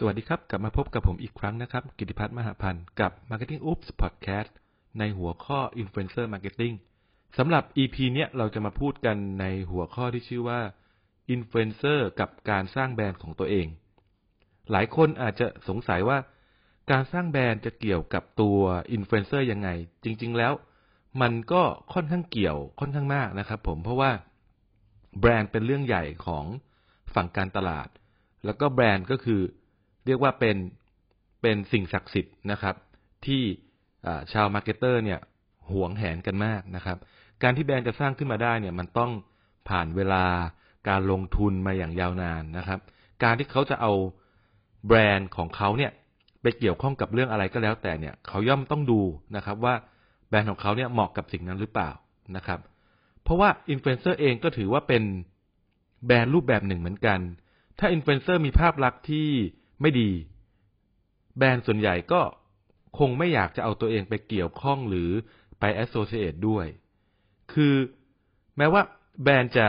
สวัสดีครับ กลับมาพบกับผมอีกครั้งนะครับ กิติพัฒน์มหาพันธ์กับ Marketing Oops Podcast ในหัวข้อ Influencer Marketing สำหรับ EP เนี้ยเราจะมาพูดกันในหัวข้อที่ชื่อว่า Influencer กับการสร้างแบรนด์ของตัวเอง หลายคนอาจจะสงสัยว่า การสร้างแบรนด์จะเกี่ยวกับตัว Influencer ยังไง จริง ๆ แล้ว มันก็ค่อนข้างเกี่ยวค่อนข้างมากนะครับผมเพราะว่าแบรนด์เป็นเรื่องใหญ่ของฝั่งการตลาด แล้วก็แบรนด์ก็คือ เรียกว่าเป็นเป็นสิ่งศักดิ์สิทธิ์นะครับ ที่ชาว marketer เนี่ยหวงแหนกันมากนะครับ การที่แบรนด์จะสร้างขึ้นมาได้เนี่ยมันต้องผ่านเวลาการลงทุนมาอย่างยาวนานนะครับ การที่เขาจะเอาแบรนด์ของเขาเนี่ยไปเกี่ยวข้องกับเรื่องอะไรก็แล้วแต่เนี่ยเขาย่อมต้องดูนะครับ ว่าแบรนด์ของเขาเนี่ยเหมาะกับสิ่งนั้นหรือเปล่านะครับ เพราะว่าอินฟลูเอนเซอร์เองก็ถือว่าเป็นแบรนด์รูปแบบหนึ่งเหมือนกัน ถ้าอินฟลูเอนเซอร์มีภาพลักษณ์ที่ ไม่ดี แบรนด์ส่วนใหญ่ก็คงไม่อยากจะเอาตัวเองไปเกี่ยวข้องหรือไป associate ด้วย คือแม้ว่าแบรนด์จะ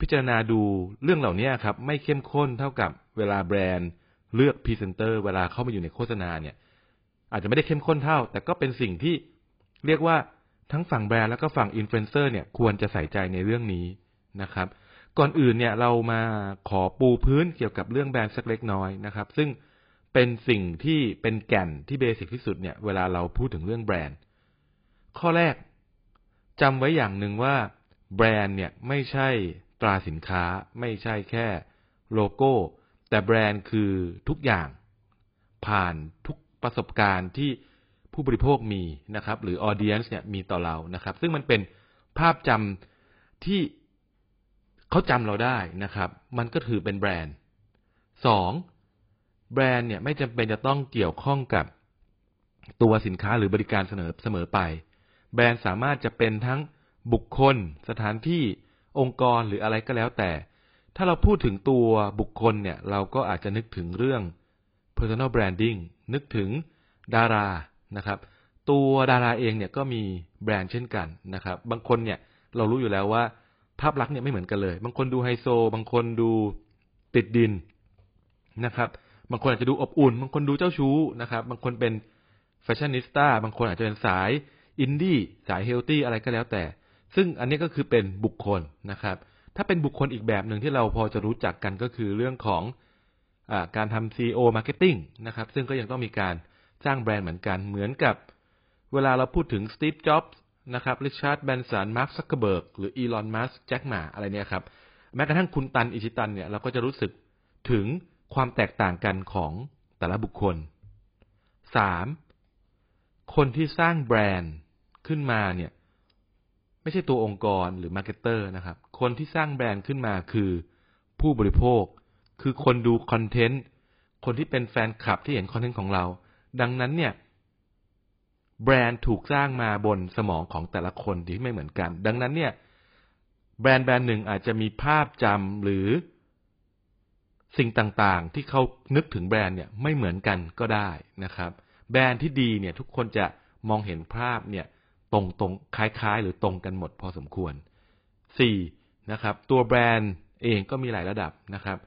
พิจารณาดูเรื่องเหล่านี้ครับ ไม่เข้มข้นเท่ากับเวลาแบรนด์เลือกพรีเซนเตอร์เวลาเข้ามาอยู่ในโฆษณาเนี่ย อาจจะไม่ได้เข้มข้นเท่า แต่ก็เป็นสิ่งที่เรียกว่าทั้งฝั่งแบรนด์แล้วก็ฝั่งอินฟลูเอนเซอร์เนี่ยควรจะใส่ใจในเรื่องนี้นะครับ ก่อนอื่นเนี่ยเรามาขอปูพื้นเกี่ยวกับเรื่องแบรนด์สักเล็กน้อยนะครับ ซึ่งเป็นสิ่งที่เป็นแก่นที่ basic ที่สุดเนี่ยเวลาเราพูดถึงเรื่องแบรนด์ ข้อแรกจำไว้อย่างหนึ่งว่าแบรนด์เนี่ยไม่ใช่ตราสินค้าไม่ใช่แค่โลโก้ แต่แบรนด์คือทุกอย่าง ผ่านทุกประสบการณ์ที่ผู้บริโภคมีนะครับ หรือออเดียนส์เนี่ยมีต่อเรานะครับ ซึ่งมันเป็นภาพจำที่ เขาจำเราได้นะครับ มันก็ถือเป็นแบรนด์สองแบรนด์เนี่ยไม่จำเป็นจะต้องเกี่ยวข้องกับตัวสินค้าหรือบริการเสนอเสมอไป แบรนด์สามารถจะเป็นทั้งบุคคล สถานที่องค์กรหรืออะไรก็แล้วแต่ ถ้าเราพูดถึงตัวบุคคลเนี่ย เราก็อาจจะนึกถึงเรื่อง personal branding นึกถึงดารานะครับ ตัวดาราเองเนี่ยก็มีแบรนด์เช่นกันนะครับ บางคนเนี่ยเรารู้อยู่แล้วว่า ภาพลักษณ์เนี่ยไม่เหมือนกันเลย บางคนดูไฮโซ บางคนดูติดดินนะครับ บางคนอาจจะดูอบอุ่น บางคนดูเจ้าชู้นะครับ บางคนเป็นแฟชั่นนิสต้า บางคนอาจจะเป็นสายอินดี้ สาย healthy อะไรก็แล้วแต่ ซึ่งอันนี้ก็คือเป็นบุคคลนะครับ ถ้าเป็นบุคคลอีกแบบหนึ่งที่เราพอจะรู้จักกันก็คือเรื่องของการทำ CEO Marketing นะครับ ซึ่งก็ยังต้องมีการสร้างแบรนด์เหมือนกัน เหมือนกับ เวลาเราพูดถึงสตีฟ จ็อบส์ นะครับริชาร์ดแบรนสันมาร์คซักเคอร์เบิร์กหรืออีลอนมัสก์ แจ็คหม่าอะไรเนี่ยครับแม้กระทั่งคุณตันอิชิตันเนี่ยเราก็จะรู้สึกถึงความแตกต่างกันของแต่ละบุคคลสามคนที่สร้างแบรนด์ขึ้นมาเนี่ยไม่ใช่ตัวองค์กรหรือ marketer นะครับ คนที่สร้างแบรนด์ขึ้นมาคือผู้บริโภค คือคนดูคอนเทนต์ คนที่เป็นแฟนคลับที่เห็นคอนเทนต์ของเรา ดังนั้นเนี่ย แบรนด์ถูกสร้างมาบนสมองของแต่ละคนที่ไม่เหมือนกัน ดังนั้นเนี่ย แบรนด์แบรนด์หนึ่งอาจจะมีภาพจำหรือสิ่งต่างๆ ที่เขานึกถึงแบรนด์เนี่ยไม่เหมือนกันก็ได้นะครับ แบรนด์ที่ดีเนี่ยทุกคนจะมองเห็นภาพเนี่ยตรงตรงคล้ายๆ หรือตรงกันหมดพอสมควรสี่นะครับ ตัวแบรนด์เองก็มีหลายระดับนะครับ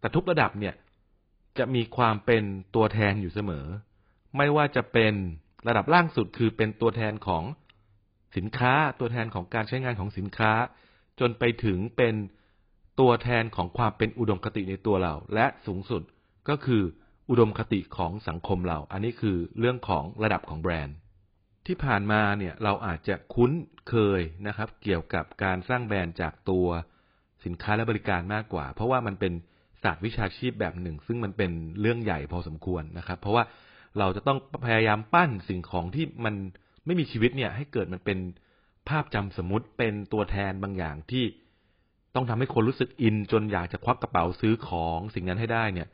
แต่ทุกระดับเนี่ยจะมีความเป็นตัวแทนอยู่เสมอ ไม่ว่าจะเป็น ระดับล่างสุดคือเป็นตัวแทนของสินค้า ตัวแทนของการใช้งานของสินค้า จนไปถึงเป็นตัวแทนของความเป็นอุดมคติในตัวเรา และสูงสุดก็คืออุดมคติของสังคมเรา อันนี้คือเรื่องของระดับของแบรนด์ ที่ผ่านมาเนี่ยเราอาจจะคุ้นเคยนะครับ เกี่ยวกับการสร้างแบรนด์จากตัวสินค้าและบริการมากกว่า เพราะว่ามันเป็นศาสตร์วิชาชีพแบบหนึ่ง ซึ่งมันเป็นเรื่องใหญ่พอสมควรนะครับ เพราะว่า เราจะต้องพยายามปั้นสิ่งของที่มันไม่มีชีวิตเนี่ย ให้เกิดมันเป็นภาพจำสมมติเป็นตัวแทนบางอย่างที่ต้องทำให้คนรู้สึกอินจนอยากจะควักกระเป๋าซื้อของสิ่งนั้นให้ได้เนี่ย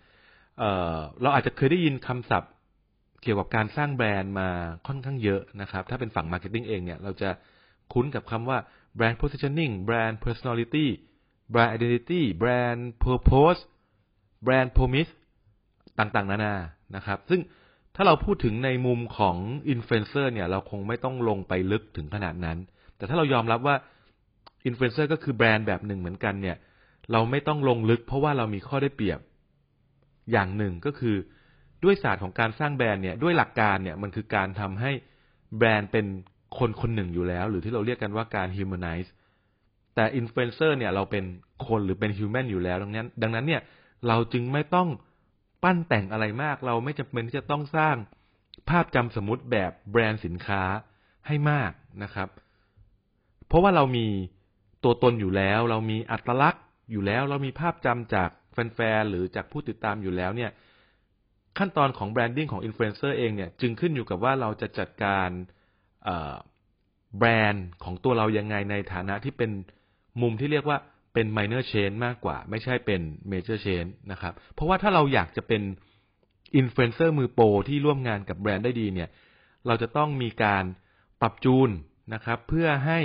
เออเราอาจจะเคยได้ยินคำศัพท์เกี่ยวกับการสร้างแบรนด์มาค่อนข้างเยอะนะครับ ถ้าเป็นฝั่ง marketing เองเนี่ย เราจะคุ้นกับคำว่า brand positioning brand personality brand identity brand purpose brand promise ต่างๆ นานานะครับ ซึ่ง ถ้าเราพูดถึงในมุมของอินฟลูเอนเซอร์เนี่ย เราคงไม่ต้องลงไปลึกถึงขนาดนั้น แต่ถ้าเรายอมรับว่าอินฟลูเอนเซอร์ก็คือแบรนด์แบบหนึ่งเหมือนกันเนี่ย เราไม่ต้องลงลึก เพราะว่าเรามีข้อได้เปรียบอย่างหนึ่งก็คือด้วยศาสตร์ของการสร้างแบรนด์เนี่ยด้วยหลักการเนี่ยมันคือการทำให้แบรนด์เป็นคนคนหนึ่งอยู่แล้ว หรือที่เราเรียกกันว่าการ humanize แต่อินฟลูเอนเซอร์เนี่ยเราเป็นคนหรือเป็น human อยู่แล้ว ดังนั้น ดังนั้นเนี่ยเราจึงไม่ต้อง ปั้นแต่งอะไรมาก เราไม่จำเป็นที่จะต้องสร้างภาพจำสมมติแบบแบรนด์สินค้าให้มากนะครับ เพราะว่าเรามีตัวตนอยู่แล้ว เรามีอัตลักษณ์อยู่แล้ว เรามีภาพจำจากแฟนๆหรือจากผู้ติดตามอยู่แล้วเนี่ย ขั้นตอนของ branding ของอินฟลูเอนเซอร์เองเนี่ยจึงขึ้นอยู่กับว่าเราจะจัดการแบรนด์ของตัวเรายังไงในฐานะที่เป็นมุมที่เรียกว่า เป็น minor change มากกว่า ไม่ใช่เป็น major change นะครับ เพราะว่าถ้าเราอยากจะเป็นอินฟลูเอนเซอร์มือโปรที่ร่วมงานกับแบรนด์ได้ดีเนี่ย เราจะต้องมีการปรับจูนนะครับ เพื่อให้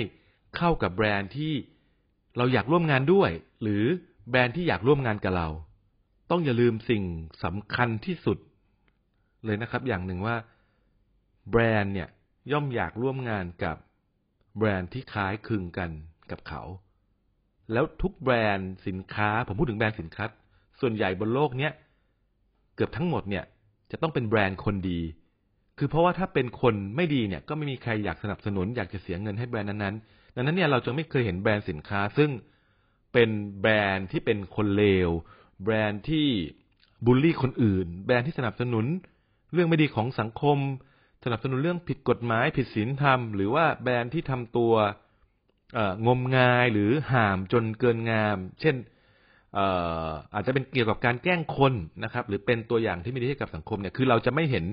เข้ากับแบรนด์ที่เราอยากร่วมงานด้วย หรือแบรนด์ที่อยากร่วมงานกับเรา ต้องอย่าลืมสิ่งสำคัญที่สุดเลยนะครับ อย่างหนึ่งว่าแบรนด์เนี่ยย่อมอยากร่วมงานกับแบรนด์ที่คล้ายคลึงกันกับเขา แล้วทุกแบรนด์สินค้า ผมพูดถึงแบรนด์สินค้า ส่วนใหญ่บนโลกเนี้ยเกือบทั้งหมดเนี่ยจะต้องเป็นแบรนด์คนดี คือเพราะว่าถ้าเป็นคนไม่ดีเนี่ยก็ไม่มีใครอยากสนับสนุนอยากจะเสียเงินให้แบรนด์นั้นๆ ดังนั้นเนี่ยเราจะไม่เคยเห็นแบรนด์สินค้า ซึ่งเป็นแบรนด์ที่เป็นคนเลว แบรนด์ที่บูลลี่คนอื่น แบรนด์ที่สนับสนุนเรื่องไม่ดีของสังคม สนับสนุนเรื่องผิดกฎหมายผิดศีลธรรม หรือว่าแบรนด์ที่ทำตัว งมงายหรือห่ามจนเกินงาม เช่นอาจจะเป็นเกี่ยวกับการแกล้งคนนะครับ หรือเป็นตัวอย่างที่ไม่ดีให้กับสังคมเนี่ยคือเราจะไม่เห็น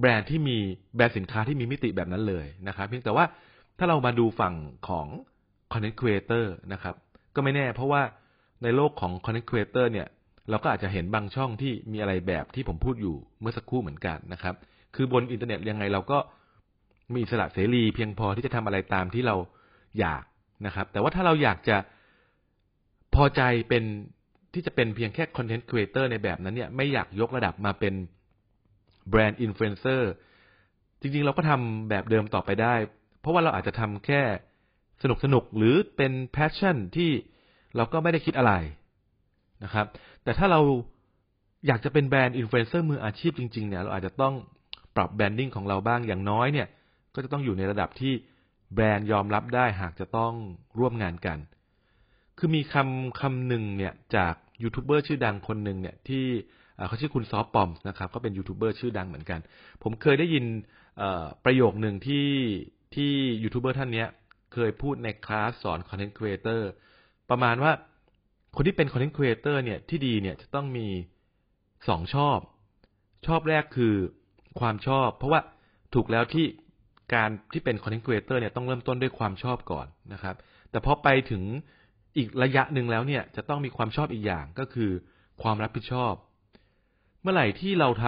แบรนด์ที่มีแบรนด์สินค้าที่มีมิติแบบนั้นเลยนะครับ เพียงแต่ว่าถ้าเรามาดูฝั่งของ content creator นะครับ ก็ไม่แน่เพราะว่าในโลกของ content creator เนี่ย เราก็อาจจะเห็นบางช่องที่มีอะไรแบบที่ผมพูดอยู่เมื่อสักครู่เหมือนกันนะครับ คือบนอินเทอร์เน็ตยังไงเราก็มีอิสระเสรีเพียงพอที่จะทำอะไรตามที่เรา อยากนะครับ แต่ว่าถ้าเราอยากจะพอใจเป็นที่จะเป็นเพียงแค่ content creator ในแบบนั้นเนี่ยไม่อยากยกระดับมาเป็นแบรนด์อินฟลูเอนเซอร์จริงๆ เราก็ทำแบบเดิมต่อไปได้ เพราะว่าเราอาจจะทำแค่สนุกสนุกหรือเป็น passion ที่เราก็ไม่ได้คิดอะไรนะครับ แต่ถ้าเราอยากจะเป็นแบรนด์อินฟลูเอนเซอร์มืออาชีพจริงๆเนี่ยเราอาจจะต้องปรับ branding ของเราบ้างอย่างน้อยเนี่ย ก็จะต้องอยู่ในระดับที่ แบรนด์ยอมรับได้หากจะต้องร่วมงานกัน คือมีคำคำหนึ่งเนี่ยจากยูทูบเบอร์ชื่อดังคนหนึ่งเนี่ยที่เขาชื่อคุณซอฟต์ปอมนะครับก็เป็นยูทูบเบอร์ชื่อดังเหมือนกัน ผมเคยได้ยินประโยคหนึ่งที่ที่ยูทูบเบอร์ท่านนี้เคยพูดในคลาสสอน content creator ประมาณว่าคนที่เป็น content creator เนี่ยที่ดีเนี่ยจะต้องมีสองชอบ ชอบแรกคือความชอบ เพราะว่าถูกแล้วที่ การที่เป็น content creator เนี่ยต้องเริ่มต้นด้วยความชอบก่อนนะครับ แต่พอไปถึงอีกระยะหนึ่งแล้วเนี่ยจะต้องมีความชอบอีกอย่างก็คือความรับผิดชอบ เมื่อไหร่ที่เราท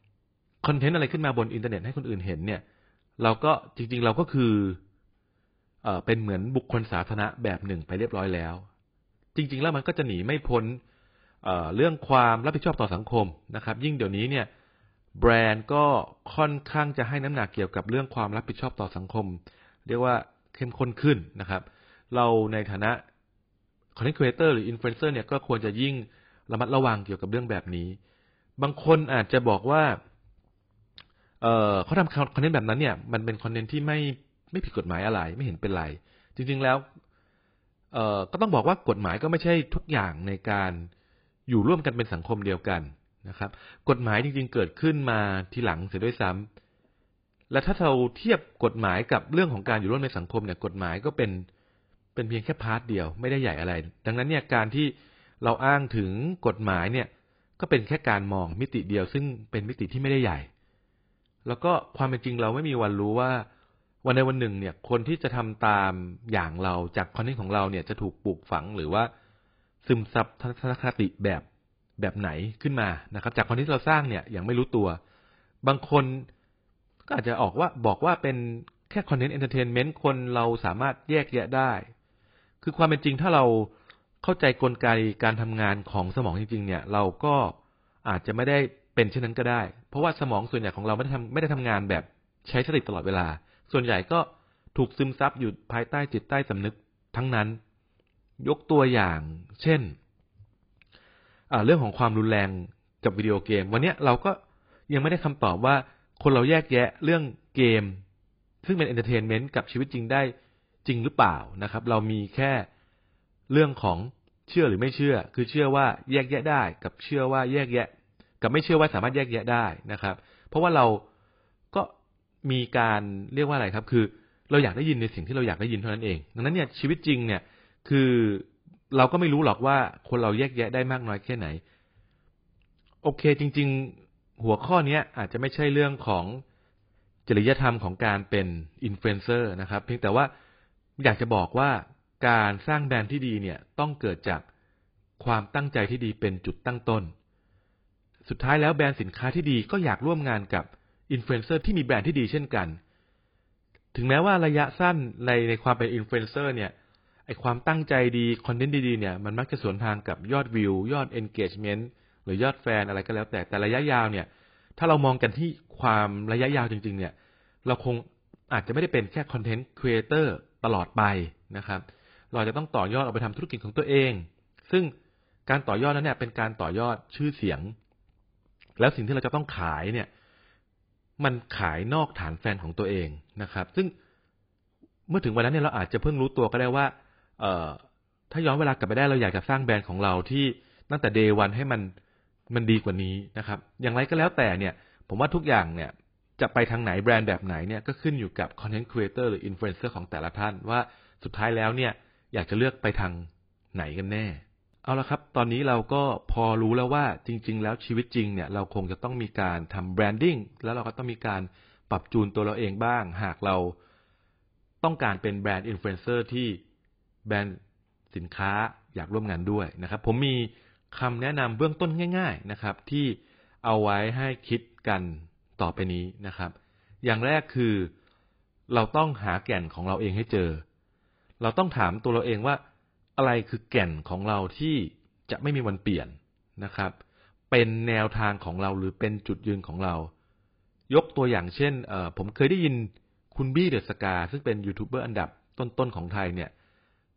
ำคอนเทนต์อะไรขึ้นมาบนอินเทอร์เน็ตให้คนอื่นเห็นเนี่ย เราก็จริง ๆ เราก็คือเออเป็นเหมือนบุคคลสาธารณะแบบหนึ่งไปเรียบร้อยแล้ว จริง ๆ แล้วมันก็จะหนีไม่พ้นเรื่องความรับผิดชอบต่อสังคมนะครับ ยิ่งเดี๋ยวนี้เนี่ย แบรนด์ก็ค่อนข้างจะให้น้ำหนักเกี่ยวกับเรื่องความรับผิดชอบต่อสังคม เรียกว่าเข้มข้นขึ้นนะครับ เราในฐานะคอนเทนต์ครีเอเตอร์หรืออินฟลูเอนเซอร์เนี่ยก็ควรจะยิ่งระมัดระวังเกี่ยวกับเรื่องแบบนี้ บางคนอาจจะบอกว่า เออเขาทำคอนเทนต์แบบนั้นเนี่ย มันเป็นคอนเทนต์ที่ไม่ไม่ผิดกฎหมายอะไร ไม่เห็นเป็นไร จริง ๆแล้ว เออก็ต้องบอกว่ากฎหมายก็ไม่ใช่ทุกอย่างในการอยู่ร่วมกันเป็นสังคมเดียวกัน นะครับ กฎหมายจริงๆเกิดขึ้นมาทีหลังเสียด้วยซ้ำและถ้าเราเทียบกฎหมายกับเรื่องของการอยู่ร่วมในสังคมเนี่ยกฎหมายก็เป็นเป็นเพียงแค่ part เดียวไม่ได้ใหญ่อะไร ดังนั้นเนี่ยการที่เราอ้างถึงกฎหมายเนี่ยก็เป็นแค่การมองมิติเดียว ซึ่งเป็นมิติที่ไม่ได้ใหญ่ แล้วก็ความเป็นจริงเราไม่มีวันรู้ว่า วันในวันหนึ่งเนี่ยคนที่จะทำตามอย่างเราจากคอนเทนต์ของเราเนี่ยจะถูกปลูกฝังหรือว่าซึมซับทัศนคติแบบ แบบไหนขึ้นมานะครับ จากคอนเทนต์เราสร้างเนี่ยอย่างไม่รู้ตัว บางคนก็อาจจะออกว่าบอกว่าเป็นแค่คอนเทนต์ entertainment คนเราสามารถแยกแยะได้ คือความเป็นจริงถ้าเราเข้าใจกลไกการทำงานของสมองจริง ๆ เนี่ย เราก็อาจจะไม่ได้เป็นเช่นนั้นก็ได้ เพราะว่าสมองส่วนใหญ่ของเราไม่ได้ทำไม่ได้ทำงานแบบใช้สติตลอดเวลา ส่วนใหญ่ก็ถูกซึมซับอยู่ภายใต้จิตใต้สำนึกทั้งนั้น ยกตัวอย่าง เช่น เรื่องของความรุนแรงกับวิดีโอเกม วันนี้เราก็ยังไม่ได้คำตอบว่าคนเราแยกแยะเรื่องเกม ซึ่งเป็น entertainment กับชีวิตจริงได้จริงหรือเปล่านะครับ เรามีแค่เรื่องของเชื่อหรือไม่เชื่อ คือเชื่อว่าแยกแยะได้ กับเชื่อว่าแยกแยะ กับไม่เชื่อว่าสามารถแยกแยะได้นะครับ เพราะว่าเราก็มีการเรียกว่าอะไรครับ คือเราอยากได้ยินในสิ่งที่เราอยากได้ยินเท่านั้นเอง ดังนั้นเนี่ยชีวิตจริงเนี่ยคือ เราก็ไม่รู้หรอกว่าคนเราแยกแยะได้มากน้อยแค่ไหน โอเคจริง ๆ หัวข้อนี้อาจจะไม่ใช่เรื่องของจริยธรรมของการเป็นอินฟลูเอนเซอร์นะครับ เพียงแต่ว่าอยากจะบอกว่าการสร้างแบรนด์ที่ดีเนี่ยต้องเกิดจากความตั้งใจที่ดีเป็นจุดตั้งต้น สุดท้ายแล้วแบรนด์สินค้าที่ดีก็อยากร่วมงานกับอินฟลูเอนเซอร์ที่มีแบรนด์ที่ดีเช่นกัน ถึงแม้ว่าระยะสั้นในในความเป็นอินฟลูเอนเซอร์เนี่ย ไอความตั้งใจดีคอนเทนต์ดีๆเนี่ยมันมักจะสวนทางกับยอดวิว ยอด engagement หรือยอดแฟนอะไรก็แล้วแต่แต่ระยะยาวเนี่ย ถ้าเรามองกันที่ความระยะยาวจริง ๆ เนี่ย เราคงอาจจะไม่ได้เป็นแค่คอนเทนต์ครีเอเตอร์ตลอดไปนะครับ เราจะต้องต่อยอดเอาไปทำธุรกิจของตัวเอง ซึ่งการต่อยอดนั้นเนี่ยเป็นการต่อยอดชื่อเสียง แล้วสิ่งที่เราจะต้องขายเนี่ย มันขายนอกฐานแฟนของตัวเองนะครับ ซึ่งเมื่อถึงวันนั้นเนี่ยเราอาจจะเพิ่งรู้ตัวก็ได้ว่า เอ่อถ้าย้อนเวลากลับไปได้เราอยากจะสร้างแบรนด์ของเราที่ตั้งแต่ day one ให้มันมันดีกว่านี้นะครับ อย่างไรก็แล้วแต่เนี่ย ผมว่าทุกอย่างเนี่ยจะไปทางไหนแบรนด์แบบไหนเนี่ยก็ขึ้นอยู่กับคอนเทนต์ครีเอเตอร์หรืออินฟลูเอนเซอร์ของแต่ละท่านว่าสุดท้ายแล้วเนี่ยอยากจะเลือกไปทางไหนกันแน่ เอาละครับ ตอนนี้เราก็พอรู้แล้วว่าจริง ๆ แล้วชีวิตจริงเนี่ยเราคงจะต้องมีการทำ branding แล้วเราก็ต้องมีการปรับจูนตัวเราเองบ้าง หากเราต้องการเป็นแบรนด์อินฟลูเอนเซอร์ที่ แบรนด์สินค้าอยากร่วมงานด้วยนะครับ ผมมีคำแนะนำเบื้องต้นง่าย ๆนะครับ ที่เอาไว้ให้คิดกันต่อไปนี้นะครับ อย่างแรกคือเราต้องหาแก่นของเราเองให้เจอ เราต้องถามตัวเราเองว่า อะไรคือแก่นของเราที่จะไม่มีวันเปลี่ยนนะครับ เป็นแนวทางของเราหรือเป็นจุดยืนของเรา ยกตัวอย่างเช่นผมเคยได้ยินคุณบี้เดอะสกาซึ่งเป็นยูทูบเบอร์อันดับต้นๆของไทยเนี่ย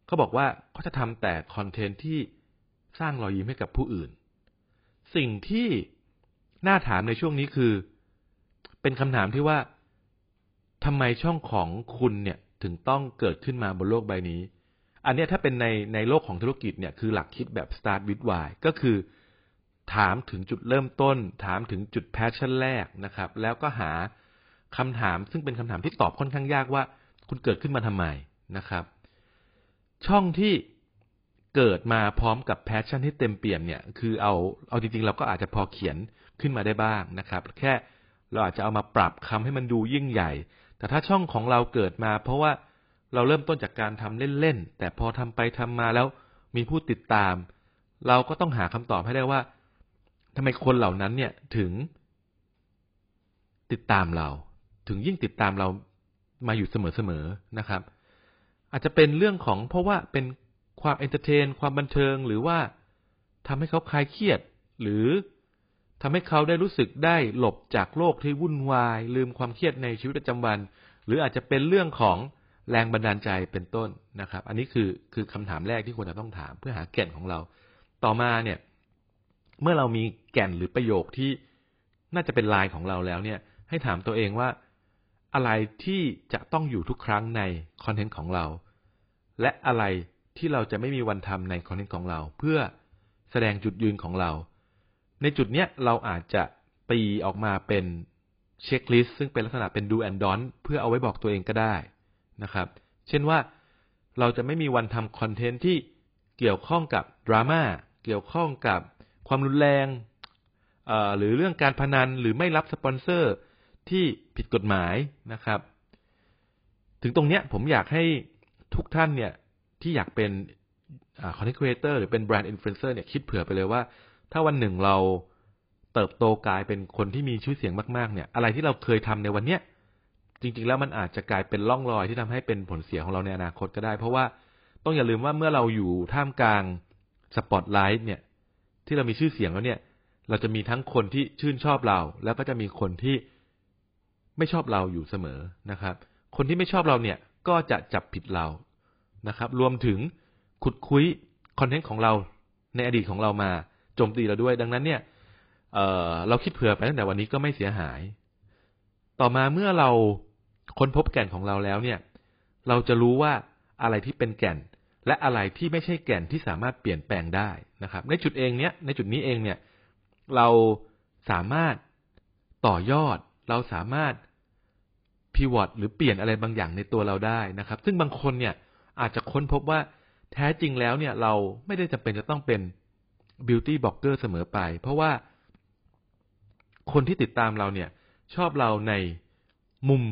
เขาบอกว่าเขาจะทำแต่คอนเทนต์ที่สร้างรอยยิ้มให้กับผู้อื่น สิ่งที่น่าถามในช่วงนี้คือ เป็นคำถามที่ว่าทำไมช่องของคุณเนี่ยถึงต้องเกิดขึ้นมาบนโลกใบนี้ อันนี้ถ้าเป็นในในโลกของธุรกิจเนี่ยคือหลักคิดแบบ start with why ก็คือ ถามถึงจุดเริ่มต้น ถามถึงจุด passion แรกนะครับ แล้วก็หาคำถามซึ่งเป็นคำถามที่ตอบค่อนข้างยากว่า คุณเกิดขึ้นมาทำไมนะครับ ช่องที่เกิดมาพร้อมกับ passion ที่เต็มเปี่ยมเนี่ย คือเอาเอาจริงๆ เราก็อาจจะพอเขียนขึ้นมาได้บ้างนะครับ แค่เราอาจจะเอามาปรับคำให้มันดูยิ่งใหญ่ แต่ถ้าช่องของเราเกิดมา เพราะว่าเราเริ่มต้นจากการทำเล่นๆแต่พอทำไปทำมาแล้วมีผู้ติดตาม เราก็ต้องหาคำตอบให้ได้ว่าทำไมคนเหล่านั้นเนี่ยถึง ติดตามเรา ถึงยิ่งติดตามเรามาอยู่เสมอๆนะครับ อาจจะเป็นเรื่องของเพราะว่าเป็นความ entertain ความบันเทิง หรือว่าทำให้เขาคลายเครียด หรือทำให้เขาได้รู้สึกได้หลบจากโลกที่วุ่นวาย ลืมความเครียดในชีวิตประจำวัน หรืออาจจะเป็นเรื่องของแรงบันดาลใจเป็นต้นนะครับ อันนี้คือคือคำถามแรกที่ควรจะต้องถามเพื่อหาแก่นของเรา ต่อมาเนี่ย เมื่อเรามีแก่นหรือประโยคที่น่าจะเป็นลายของเราแล้วเนี่ย ให้ถามตัวเองว่า อะไรที่จะต้องอยู่ทุกครั้งในคอนเทนต์ของเรา และอะไรที่เราจะไม่มีวันทำในคอนเทนต์ของเรา เพื่อแสดงจุดยืนของเรา ในจุดเนี้ยเราอาจจะตีออกมาเป็น checklist ซึ่งเป็นลักษณะเป็น do and don't เพื่อเอาไว้บอกตัวเองก็ได้นะครับ เช่นว่าเราจะไม่มีวันทำคอนเทนต์ที่เกี่ยวข้องกับดราม่าเกี่ยวข้องกับความรุนแรงหรือเรื่องการพนันหรือไม่รับสปอนเซอร์ ที่ผิดกฎหมายนะครับ ถึงตรงเนี้ยผมอยากให้ทุกท่านเนี่ยที่อยากเป็นคอนเทนต์ครีเอเตอร์หรือเป็นแบรนด์อินฟลูเอนเซอร์เนี่ยคิดเผื่อไปเลยว่า ถ้าวันหนึ่งเราเติบโตกลายเป็นคนที่มีชื่อเสียงมากๆเนี่ย อะไรที่เราเคยทำในวันเนี้ยจริง ๆ แล้วมันอาจจะกลายเป็นร่องรอยที่ทำให้เป็นผลเสียของเราในอนาคตก็ได้ เพราะว่าต้องอย่าลืมว่าเมื่อเราอยู่ท่ามกลางสปอตไลท์เนี่ยที่เรามีชื่อเสียงแล้วเนี่ย เราจะมีทั้งคนที่ชื่นชอบเรา แล้วก็จะมีคนที่ ไม่ชอบเราอยู่เสมอนะครับ คนที่ไม่ชอบเราเนี่ยก็จะจับผิดเรานะครับ รวมถึงขุดคุยคอนเทนต์ของเราในอดีตของเรามาโจมตีเราด้วย ดังนั้นเนี่ยเเราคิดเผื่อไปตั้งแต่วันนี้ก็ไม่เสียหาย ต่อมาเมื่อเราค้นพบแก่นของเราแล้วเนี่ย เราจะรู้ว่าอะไรที่เป็นแก่น และอะไรที่ไม่ใช่แก่นที่สามารถเปลี่ยนแปลงได้นะครับ ในจุดเองเนี้ยในจุดนี้เองเนี่ย เราสามารถต่อยอด เราสามารถ พิวอตหรือเปลี่ยนอะไรบางอย่างในตัวเราได้นะครับ ซึ่งบางคนเนี่ยอาจจะค้นพบว่าแท้จริงแล้วเนี่ยเราไม่ได้จำเป็นจะต้องเป็นบิวตี้บล็อกเกอร์เสมอไป เพราะว่า คนที่ติดตามเราเนี่ย ชอบเราในมุม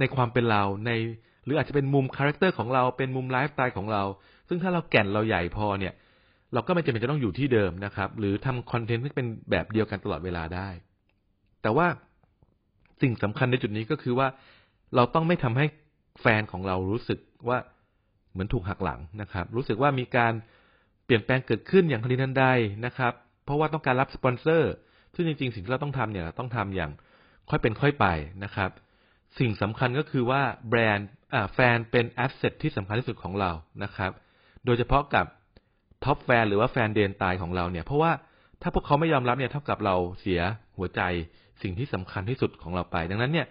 ในความเป็นเราใน หรืออาจจะเป็นมุมคาแรคเตอร์ของเราเป็นมุมไลฟ์สไตล์ของเรา ซึ่งถ้าเราแก่นเราใหญ่พอเนี่ย เราก็ไม่จำเป็นจะต้องอยู่ที่เดิมนะครับ หรือทำคอนเทนต์ที่เป็นแบบเดียวกันตลอดเวลาได้ แต่ว่า สิ่งสำคัญในจุดนี้ก็คือว่าเราต้องไม่ทำให้แฟนของเรารู้สึกว่าเหมือนถูกหักหลังนะครับ รู้สึกว่ามีการเปลี่ยนแปลงเกิดขึ้นอย่างทันทีทันใดนะครับ เพราะว่าต้องการรับสปอนเซอร์ ซึ่งจริงๆ สิ่งที่เราต้องทำเนี่ยต้องทำอย่างค่อยเป็นค่อยไปนะครับ สิ่งสำคัญก็คือว่าแบรนด์แฟนเป็น asset ที่สำคัญที่สุดของเรานะครับ โดยเฉพาะกับ top fan หรือว่าแฟนเดนตายของเราเนี่ย เพราะว่าถ้าพวกเขาไม่ยอมรับเนี่ยเท่ากับเราเสียหัวใจ สิ่งที่สำคัญที่สุดของเราไป ดังนั้นเนี่ย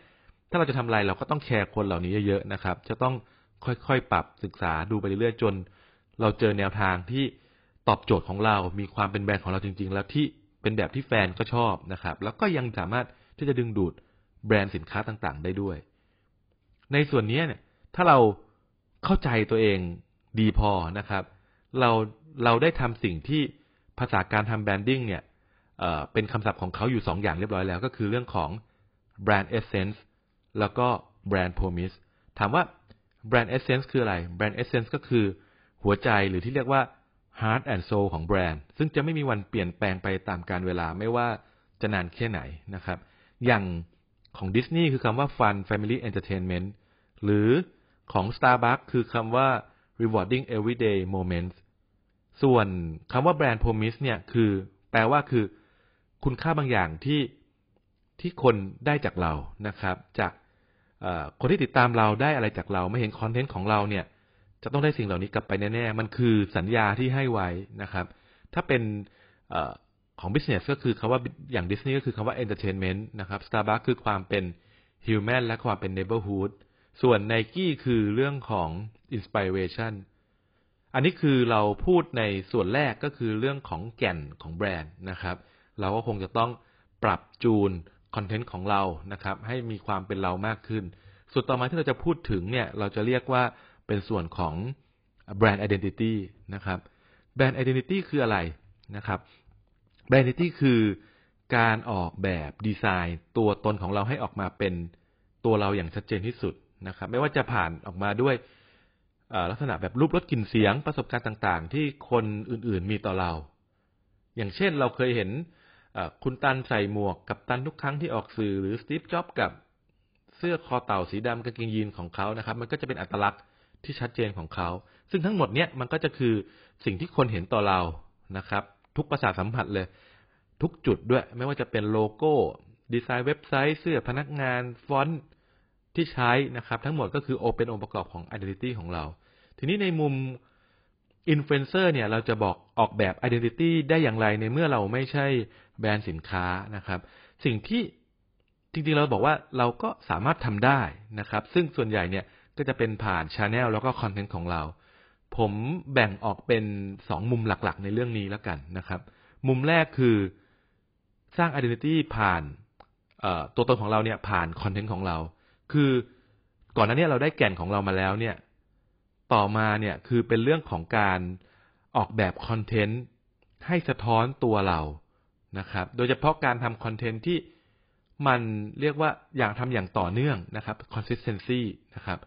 ถ้าเราจะทำอะไรเราก็ต้องแคร์คนเหล่านี้เยอะๆนะครับ จะต้องค่อยๆปรับศึกษาดูไปเรื่อยๆจน เราเจอแนวทางที่ตอบโจทย์ของเรา มีความเป็นแบรนด์ของเราจริง ๆ แล้วที่เป็นแบบที่แฟนก็ชอบนะครับ แล้วก็ยังสามารถที่จะดึงดูดแบรนด์สินค้าต่างๆ ได้ด้วย ในส่วนนี้เนี่ย ถ้าเราเข้าใจตัวเองดีพอนะครับ เราเราได้ทำสิ่งที่ภาษาการทำ branding เนี่ย เป็นคำศัพท์ของเขาอยู่สองอย่างเรียบร้อยแล้ว ก็คือเรื่องของ brand essence แล้วก็brand promise ถามว่า brand essence คืออะไร brand essence ก็คือหัวใจหรือที่เรียกว่า heart and soul ของแบรนด์ ซึ่งจะไม่มีวันเปลี่ยนแปลงไปตามกาลเวลาไม่ว่าจะนานแค่ไหนนะครับ อย่างของดิสนีย์คือคำว่า fun family entertainment หรือของ Starbucks คือคำว่า rewarding everyday moments ส่วนคำว่าแบรนด์ promise เนี่ยคือแปลว่าคือ คุณค่าบางอย่างที่ที่คนได้จากเรานะครับ จากคนที่ติดตามเราได้อะไรจากเรา ไม่เห็นคอนเทนต์ของเราเนี่ย จะต้องได้สิ่งเหล่านี้กลับไปแน่ๆมันคือสัญญาที่ให้ไว้นะครับ ถ้าเป็นอของ business ก็คือคำว่าอย่างดิสนีย์ก็คือคำว่า entertainment นะครับ Starbucks คือความเป็น human และความเป็น neighborhood ส่วน Nike คือเรื่องของ inspiration อันนี้คือเราพูดในส่วนแรกก็คือเรื่องของแก่นของแบรนด์นะครับ เราก็คงจะต้องปรับจูนคอนเทนต์ของเรานะครับ ให้มีความเป็นเรามากขึ้น ส่วนต่อมาที่เราจะพูดถึงเนี่ย เราจะเรียกว่าเป็นส่วนของ brand identity นะครับ brand identity คืออะไรนะครับ brand identity คือการออกแบบดีไซน์ ตัวตนของเราให้ออกมาเป็นตัวเราอย่างชัดเจนที่สุดนะครับ ไม่ว่าจะผ่านออกมาด้วยลักษณะแบบรูปรสกลิ่นเสียงประสบการณ์ต่าง ๆ ที่คนอื่นๆมีต่อเรา อย่างเช่นเราเคยเห็น คุณตันใส่หมวกกัปตันทุกครั้งที่ออกสื่อหรือ Steve Jobs กับเสื้อคอเต่าสีดำกางเกงยีนของเขานะครับ มันก็จะเป็นอัตลักษณ์ที่ชัดเจนของเขา ซึ่งทั้งหมดเนี้ยมันก็จะคือสิ่งที่คนเห็นต่อเรานะครับ ทุกประสาทสัมผัสเลย ทุกจุดด้วย ไม่ว่าจะเป็นโลโก้ ดีไซน์เว็บไซต์ เสื้อพนักงานฟอนต์ที่ใช้นะครับ ทั้งหมดก็คือโอเป็นองค์ประกอบของ identity ของเรา ทีนี้ในมุม อินฟลูเอนเซอร์เนี่ยเราจะบอกออกแบบ identity ได้อย่างไรในเมื่อเราไม่ใช่แบรนด์สินค้านะครับ สิ่งที่จริงๆเราบอกว่าเราก็สามารถทำได้นะครับ ซึ่งส่วนใหญ่เนี่ยก็จะเป็นผ่าน channel แล้วก็คอนเทนต์ของเรา ผมแบ่งออกเป็นสองมุมหลักๆ ในเรื่องนี้แล้วกันนะครับ มุมแรกคือสร้าง identity ผ่านตัวตนของเราเนี่ยผ่านคอนเทนต์ของเรา คือก่อนหน้านี้เราได้แก่นของเรามาแล้วเนี่ย ต่อมาเนี่ยคือเป็นเรื่องของการออกแบบคอนเทนต์ให้สะท้อนตัวเรานะครับ โดยเฉพาะการทำคอนเทนต์ที่มันเรียกว่าอย่างทำอย่างต่อเนื่องนะครับ consistency นะครับ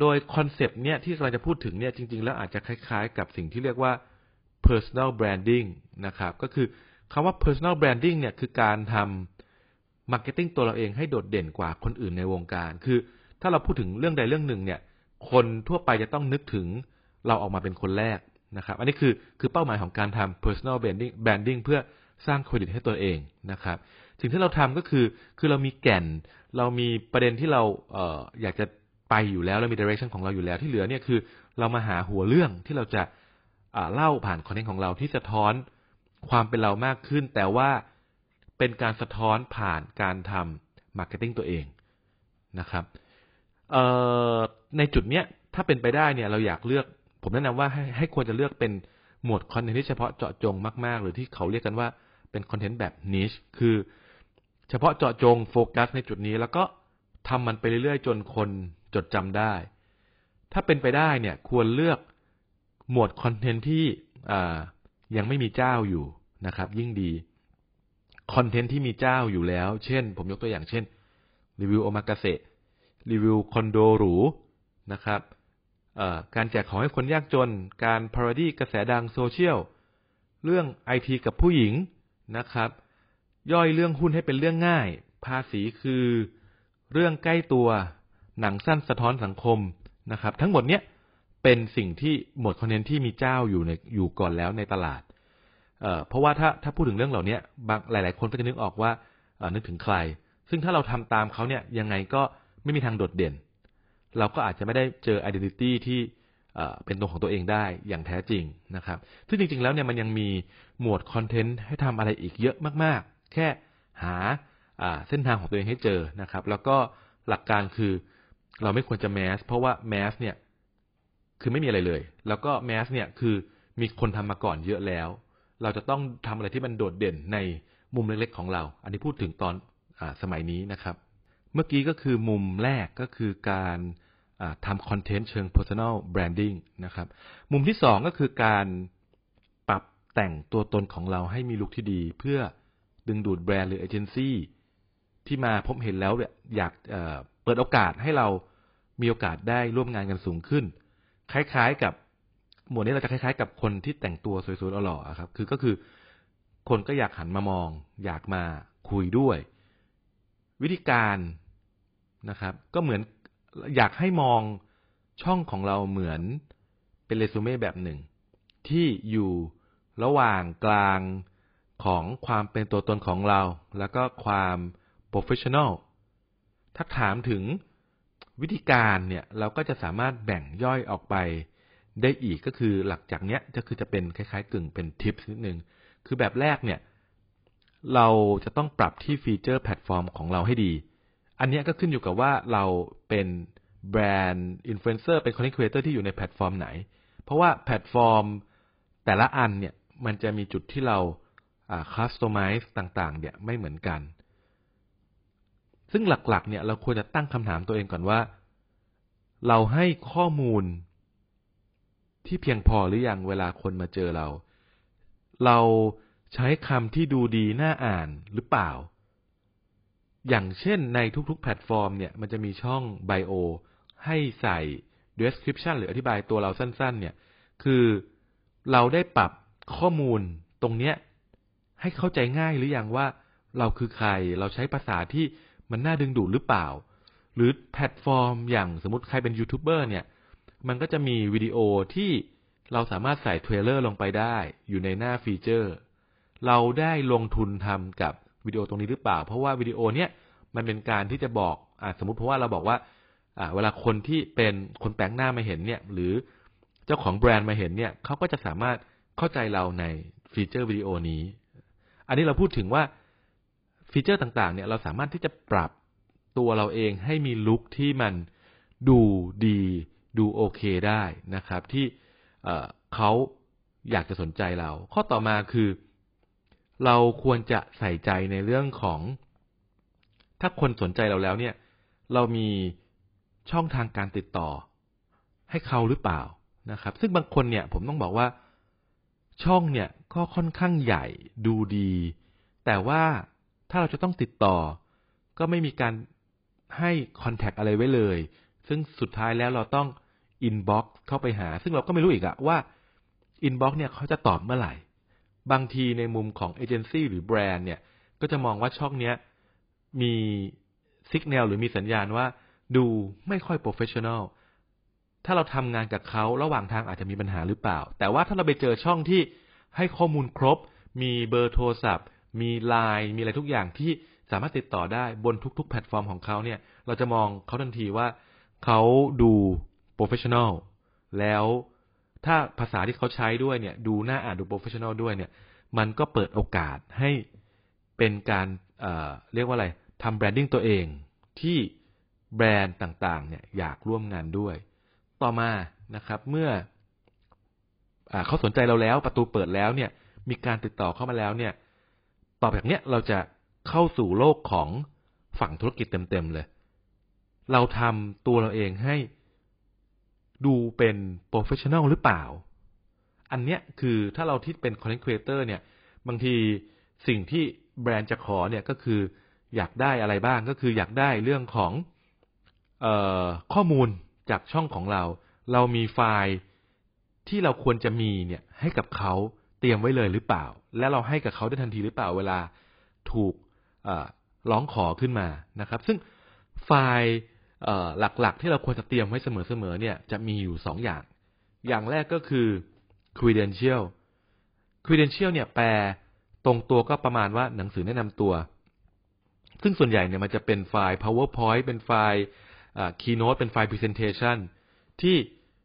โดยคอนเซปต์เนี่ยที่เราจะพูดถึงเนี่ยจริง ๆ แล้วอาจจะคล้ายๆ กับสิ่งที่เรียกว่า personal branding นะครับ ก็คือคำว่า personal branding เนี่ยคือการทำ marketing ตัวเราเองให้โดดเด่นกว่าคนอื่นในวงการ คือถ้าเราพูดถึงเรื่องใดเรื่องหนึ่งเนี่ย คนทั่วไปจะต้องนึกถึงเราออกมาเป็นคนแรกนะครับ อันนี้คือคือเป้าหมายของการทำ personal branding branding เพื่อสร้างเครดิตให้ตัวเองนะครับ สิ่งที่เราทำก็คือคือเรามีแก่น เรามีประเด็นที่เราเอออยากจะไปอยู่แล้วเรามี direction ของเราอยู่แล้วที่เหลือเนี่ยคือ เรามาหาหัวเรื่องที่เราจะเล่าผ่านคอนเทนต์ของเราที่สะท้อนความเป็นเรามากขึ้น แต่ว่าเป็นการสะท้อนผ่านการทำ marketing ตัวเองนะครับเอ่อ ในจุดเนี้ยถ้าเป็นไปได้เนี่ยเราอยากเลือก ผมแนะนำว่าให้ให้ควรจะเลือกเป็นหมวดคอนเทนต์ที่เฉพาะเจาะจงมากๆ หรือที่เขาเรียกกันว่าเป็นคอนเทนต์แบบ niche คือเฉพาะเจาะจงโฟกัสในจุดนี้แล้วก็ทำมันไปเรื่อยๆ จนคนจดจำได้ ถ้าเป็นไปได้เนี่ยควรเลือกหมวดคอนเทนต์ที่ยังไม่มีเจ้าอยู่นะครับ ยิ่งดีคอนเทนต์ที่มีเจ้าอยู่แล้ว เช่น ผมยกตัวอย่างเช่น รีวิวโอมากาเสะรีวิวคอนโดหรู นะครับการแจกของให้คนยากจน การ parody กระแสดังโซเชียล เรื่องไอทีกับผู้หญิงนะครับ ย่อยเรื่องหุ้นให้เป็นเรื่องง่าย ภาษีคือ เรื่องใกล้ตัว หนังสั้นสะท้อนสังคมนะครับ ทั้งหมดเนี้ยเป็นสิ่งที่หมดคอนเทนต์ที่มีเจ้าอยู่ในอยู่ก่อนแล้วในตลาดเเพราะว่าถ้าถ้าพูดถึงเรื่องเหล่านี้บางหลาย ๆ คนก็จะนึกออกว่านึกถึงใคร ซึ่งถ้าเราทำตามเขาเนี่ยยังไงก็ไม่มีทางโดดเด่น เราก็อาจจะไม่ได้เจอ identity ที่เป็นตัวของตัวเองได้อย่างแท้จริงนะครับ ซึ่งจริง ๆ แล้วเนี่ยมันยังมีหมวดคอนเทนต์ให้ทำอะไรอีกเยอะมาก ๆ แค่หาเส้นทางของตัวเองให้เจอนะครับ แล้วก็หลักการคือเราไม่ควรจะแมสเพราะว่าแมสเนี่ยคือไม่มีอะไรเลย แล้วก็แมสเนี่ยคือมีคนทำมาก่อนเยอะแล้ว เราจะต้องทำอะไรที่มันโดดเด่นในมุมเล็ก ๆ ของเรา อันนี้พูดถึงตอนอสมัยนี้นะครับ เมื่อกี้ก็คือมุมแรกก็คือการ ทำคอนเทนต์เชิง personal branding นะครับ มุมที่สองก็คือการปรับแต่งตัวตนของเราให้มีลุคที่ดี เพื่อดึงดูดแบรนด์หรือเอเจนซี่ที่มาพบเห็นแล้วอยากเปิดโอกาสให้เรามีโอกาสได้ร่วมงานกันสูงขึ้น คล้ายๆกับหมวดนี้เราจะคล้ายๆ กับคนที่แต่งตัวสวยๆหล่อๆครับ คือก็คือคนก็อยากหันมามอง อยากมาคุยด้วย วิธีการนะครับ ก็เหมือน อยากให้มองช่องของเราเหมือนเป็นเรซูเม่แบบหนึ่ง ที่อยู่ระหว่างกลางของความเป็นตัวตนของเรา แล้วก็ความ professional ถ้าถามถึงวิธีการเนี่ยเราก็จะสามารถแบ่งย่อยออกไปได้อีกก็คือหลังจากเนี้ยจะคือจะเป็นคล้ายๆ กึ่งเป็นทิปนิดนึง คือแบบแรกเนี่ย เราจะต้องปรับที่ feature แพลตฟอร์มของเราให้ดี อันนี้ก็ขึ้นอยู่กับว่าเราเป็นแบรนด์อินฟลูเอนเซอร์เป็น content creator ที่อยู่ในแพลตฟอร์มไหน เพราะว่าแพลตฟอร์มแต่ละอันเนี่ยมันจะมีจุดที่เรา customize ต่างๆ เนี่ยไม่เหมือนกัน ซึ่งหลักๆ เนี่ยเราควรจะตั้งคำถามตัวเองก่อนว่า เราให้ข้อมูลที่เพียงพอหรือยังเวลาคนมาเจอเรา เราใช้คำที่ดูดีน่าอ่านหรือเปล่า อย่างเช่นในทุกๆ แพลตฟอร์มเนี่ยมันจะมีช่อง bio ให้ใส่ description หรืออธิบายตัวเราสั้น ๆ เนี่ย คือเราได้ปรับข้อมูลตรงเนี้ยให้เข้าใจง่ายหรือยังว่าเราคือใครเราใช้ภาษาที่มันน่าดึงดูดหรือเปล่า หรือแพลตฟอร์มอย่างสมมติใครเป็นยูทูบเบอร์เนี่ย มันก็จะมีวิดีโอที่เราสามารถใส่ trailer ลงไปได้อยู่ในหน้าฟีเจอร์ เราได้ลงทุนทำกับ วิดีโอตรงนี้หรือเปล่า เพราะว่าวิดีโอเนี้ยมันเป็นการที่จะบอกอสมมติเพราะว่าเราบอกว่าเวลาคนที่เป็นคนแปลกหน้ามาเห็นเนี่ย หรือเจ้าของแบรนด์มาเห็นเนี่ยเขาก็จะสามารถเข้าใจเราในฟีเจอร์วิดีโอนี้ อันนี้เราพูดถึงว่าฟีเจอร์ต่างๆ เนี่ยเราสามารถที่จะปรับตัวเราเองให้มีลุคที่มันดูดี ดูโอเคได้นะครับ ที่เขาอยากจะสนใจเรา ข้อต่อมาคือ เราควรจะใส่ใจในเรื่องของ ถ้าคนสนใจเราแล้วเนี่ย เรามีช่องทางการติดต่อ ให้เขาหรือเปล่านะครับ ซึ่งบางคนเนี่ย ผมต้องบอกว่า ช่องเนี่ยก็ค่อนข้างใหญ่ดูดี แต่ว่าถ้าเราจะต้องติดต่อ ก็ไม่มีการให้ contact อะไรไว้เลย ซึ่งสุดท้ายแล้วเราต้อง inbox เข้าไปหา ซึ่งเราก็ไม่รู้อีกอะว่า inbox เนี่ยเขาจะตอบเมื่อไหร่ บางทีในมุมของเอเจนซี่หรือแบรนด์เนี่ย ก็จะมองว่าช่องเนี้ยมีสัญญาณหรือมีสัญญาณว่าดูไม่ค่อย professional ถ้าเราทำงานกับเขาระหว่างทางอาจจะมีปัญหาหรือเปล่า แต่ว่าถ้าเราไปเจอช่องที่ให้ข้อมูลครบ มีเบอร์โทรศัพท์ มีไลน์มีอะไรทุกอย่างที่สามารถติดต่อได้บนทุก ๆ แพลตฟอร์มของเขาเนี่ย เราจะมองเขาทันทีว่าเขาดู professional แล้ว ถ้าภาษาที่เขาใช้ด้วยเนี่ย ดูน่าอ่านดู professional ด้วยเนี่ย มันก็เปิดโอกาสให้เป็นการเเรียกว่าอะไรทำ branding ตัวเองที่แบรนด์ต่างๆ เนี่ยอยากร่วมงานด้วย ต่อมานะครับ เมื่ออเขาสนใจเราแล้วประตูเปิดแล้วเนี่ย มีการติดต่อเข้ามาแล้วเนี่ย ต่อแบบเนี้ยเราจะเข้าสู่โลกของฝั่งธุรกิจเต็มๆเลย เราทำตัวเราเองให้ ดูเป็น professional หรือเปล่า อันเนี้ยคือถ้าเราที่เป็น content creator เนี่ย บางทีสิ่งที่แบรนด์จะขอเนี่ยก็คืออยากได้อะไรบ้างก็คืออยากได้เรื่องของออข้อมูลจากช่องของเรา เรามีไฟล์ที่เราควรจะมีเนี่ยให้กับเขาเตรียมไว้เลยหรือเปล่า และเราให้กับเขาได้ทันทีหรือเปล่าเวลาถูกร้องขอขึ้นมานะครับ ซึ่งไฟล์ หลักๆ ที่เราควรจะเตรียมไว้เสมอๆเนี่ย จะมีอยู่สองอย่าง อย่างแรกก็คือ credential credential เนี่ยแปลตรงตัวก็ประมาณว่าหนังสือแนะนำตัว ซึ่งส่วนใหญ่เนี่ยมันจะเป็นไฟล์ powerpoint เป็นไฟล์ keynote เป็นไฟล์ presentation ที่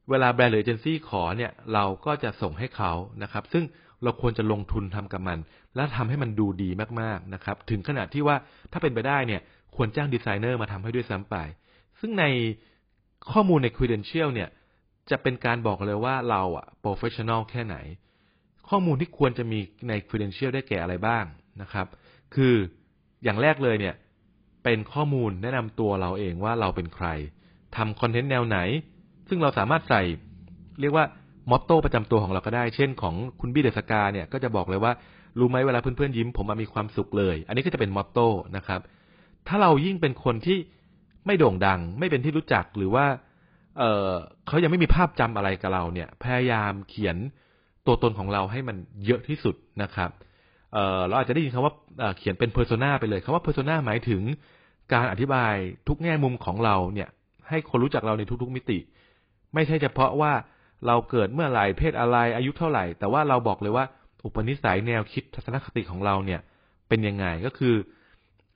เวลาแบรนด์หรือเอเจนซี่ขอเนี่ย เราก็จะส่งให้เขานะครับ ซึ่งเราควรจะลงทุนทำกับมัน และทำให้มันดูดีมากๆนะครับ ถึงขนาดที่ว่าถ้าเป็นไปได้เนี่ย ควรจ้างดีไซเนอร์มาทำให้ด้วยซ้ำไป ซึ่งในข้อมูลใน credential เนี่ย จะเป็นการบอกเลยว่าเราอะ professional แค่ไหน ข้อมูลที่ควรจะมีใน credential ได้แก่อะไรบ้างนะครับ คืออย่างแรกเลยเนี่ย เป็นข้อมูลแนะนำตัวเราเองว่าเราเป็นใครทำคอนเทนต์แนวไหน ซึ่งเราสามารถใส่เรียกว่ามอตโต้ประจำตัวของเราก็ได้ เช่นของคุณบี้เดสกาเนี่ยก็จะบอกเลยว่า รู้ไหมเวลาเพื่อนๆยิ้ม ผมมีความสุขเลย อันนี้ก็จะเป็นมอตโต้นะครับ ถ้าเรายิ่งเป็นคนที่ ไม่โด่งดัง ไม่เป็นที่รู้จักหรือว่าเเขายังไม่มีภาพจำอะไรกับเราเนี่ย พยายามเขียนตัวตนของเราให้มันเยอะที่สุดนะครับเเราอาจจะได้ยินคำว่าเขียนเป็น persona ไปเลยคำว่า persona หมายถึงการอธิบายทุกแง่มุมของเราเนี่ย ให้คนรู้จักเราในทุกๆมิติ ไม่ใช่เฉพาะว่าเราเกิดเมื่อไหร่เพศอะไรอายุเท่าไหร่ แต่ว่าเราบอกเลยว่าอุปนิสัยแนวคิดทัศนคติของเราเนี่ย เป็นยังไงก็คือ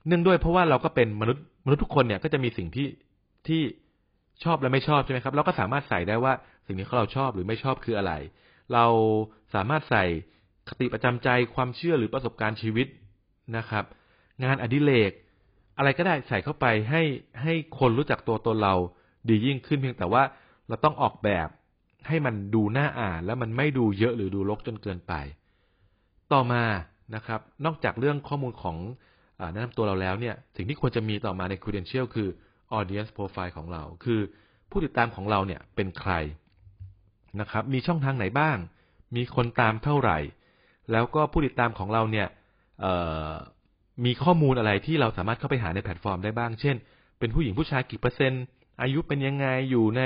เนื่องด้วยเพราะว่าเราก็เป็นมนุษย์ มนุษย์ทุกคนเนี่ยก็จะมีสิ่งที่ที่ชอบและไม่ชอบใช่ไหมครับ เราก็สามารถใส่ได้ว่าสิ่งนี้เราชอบหรือไม่ชอบคืออะไร เราสามารถใส่คติประจำใจความเชื่อหรือประสบการณ์ชีวิตนะครับ งานอดิเรกอะไรก็ได้ใส่เข้าไปให้ให้คนรู้จักตัวตนเราดียิ่งขึ้นเพียงแต่ว่าเราต้องออกแบบให้มันดูน่าอ่าน แล้วมันไม่ดูเยอะหรือดูรกจนเกินไป ต่อมานะครับ นอกจากเรื่องข้อมูลของ แนะนำตัวเราแล้วเนี่ยสิ่งที่ควรจะมีต่อมาใน credential คือ audience profile ของเรา คือผู้ติดตามของเราเนี่ยเป็นใครนะครับ มีช่องทางไหนบ้าง มีคนตามเท่าไหร่ แล้วก็ผู้ติดตามของเราเนี่ยมีข้อมูลอะไรที่เราสามารถเข้าไปหาในแพลตฟอร์มได้บ้าง เช่น เป็นผู้หญิงผู้ชายกี่เปอร์เซ็นต์ อายุเป็นยังไง อยู่ใน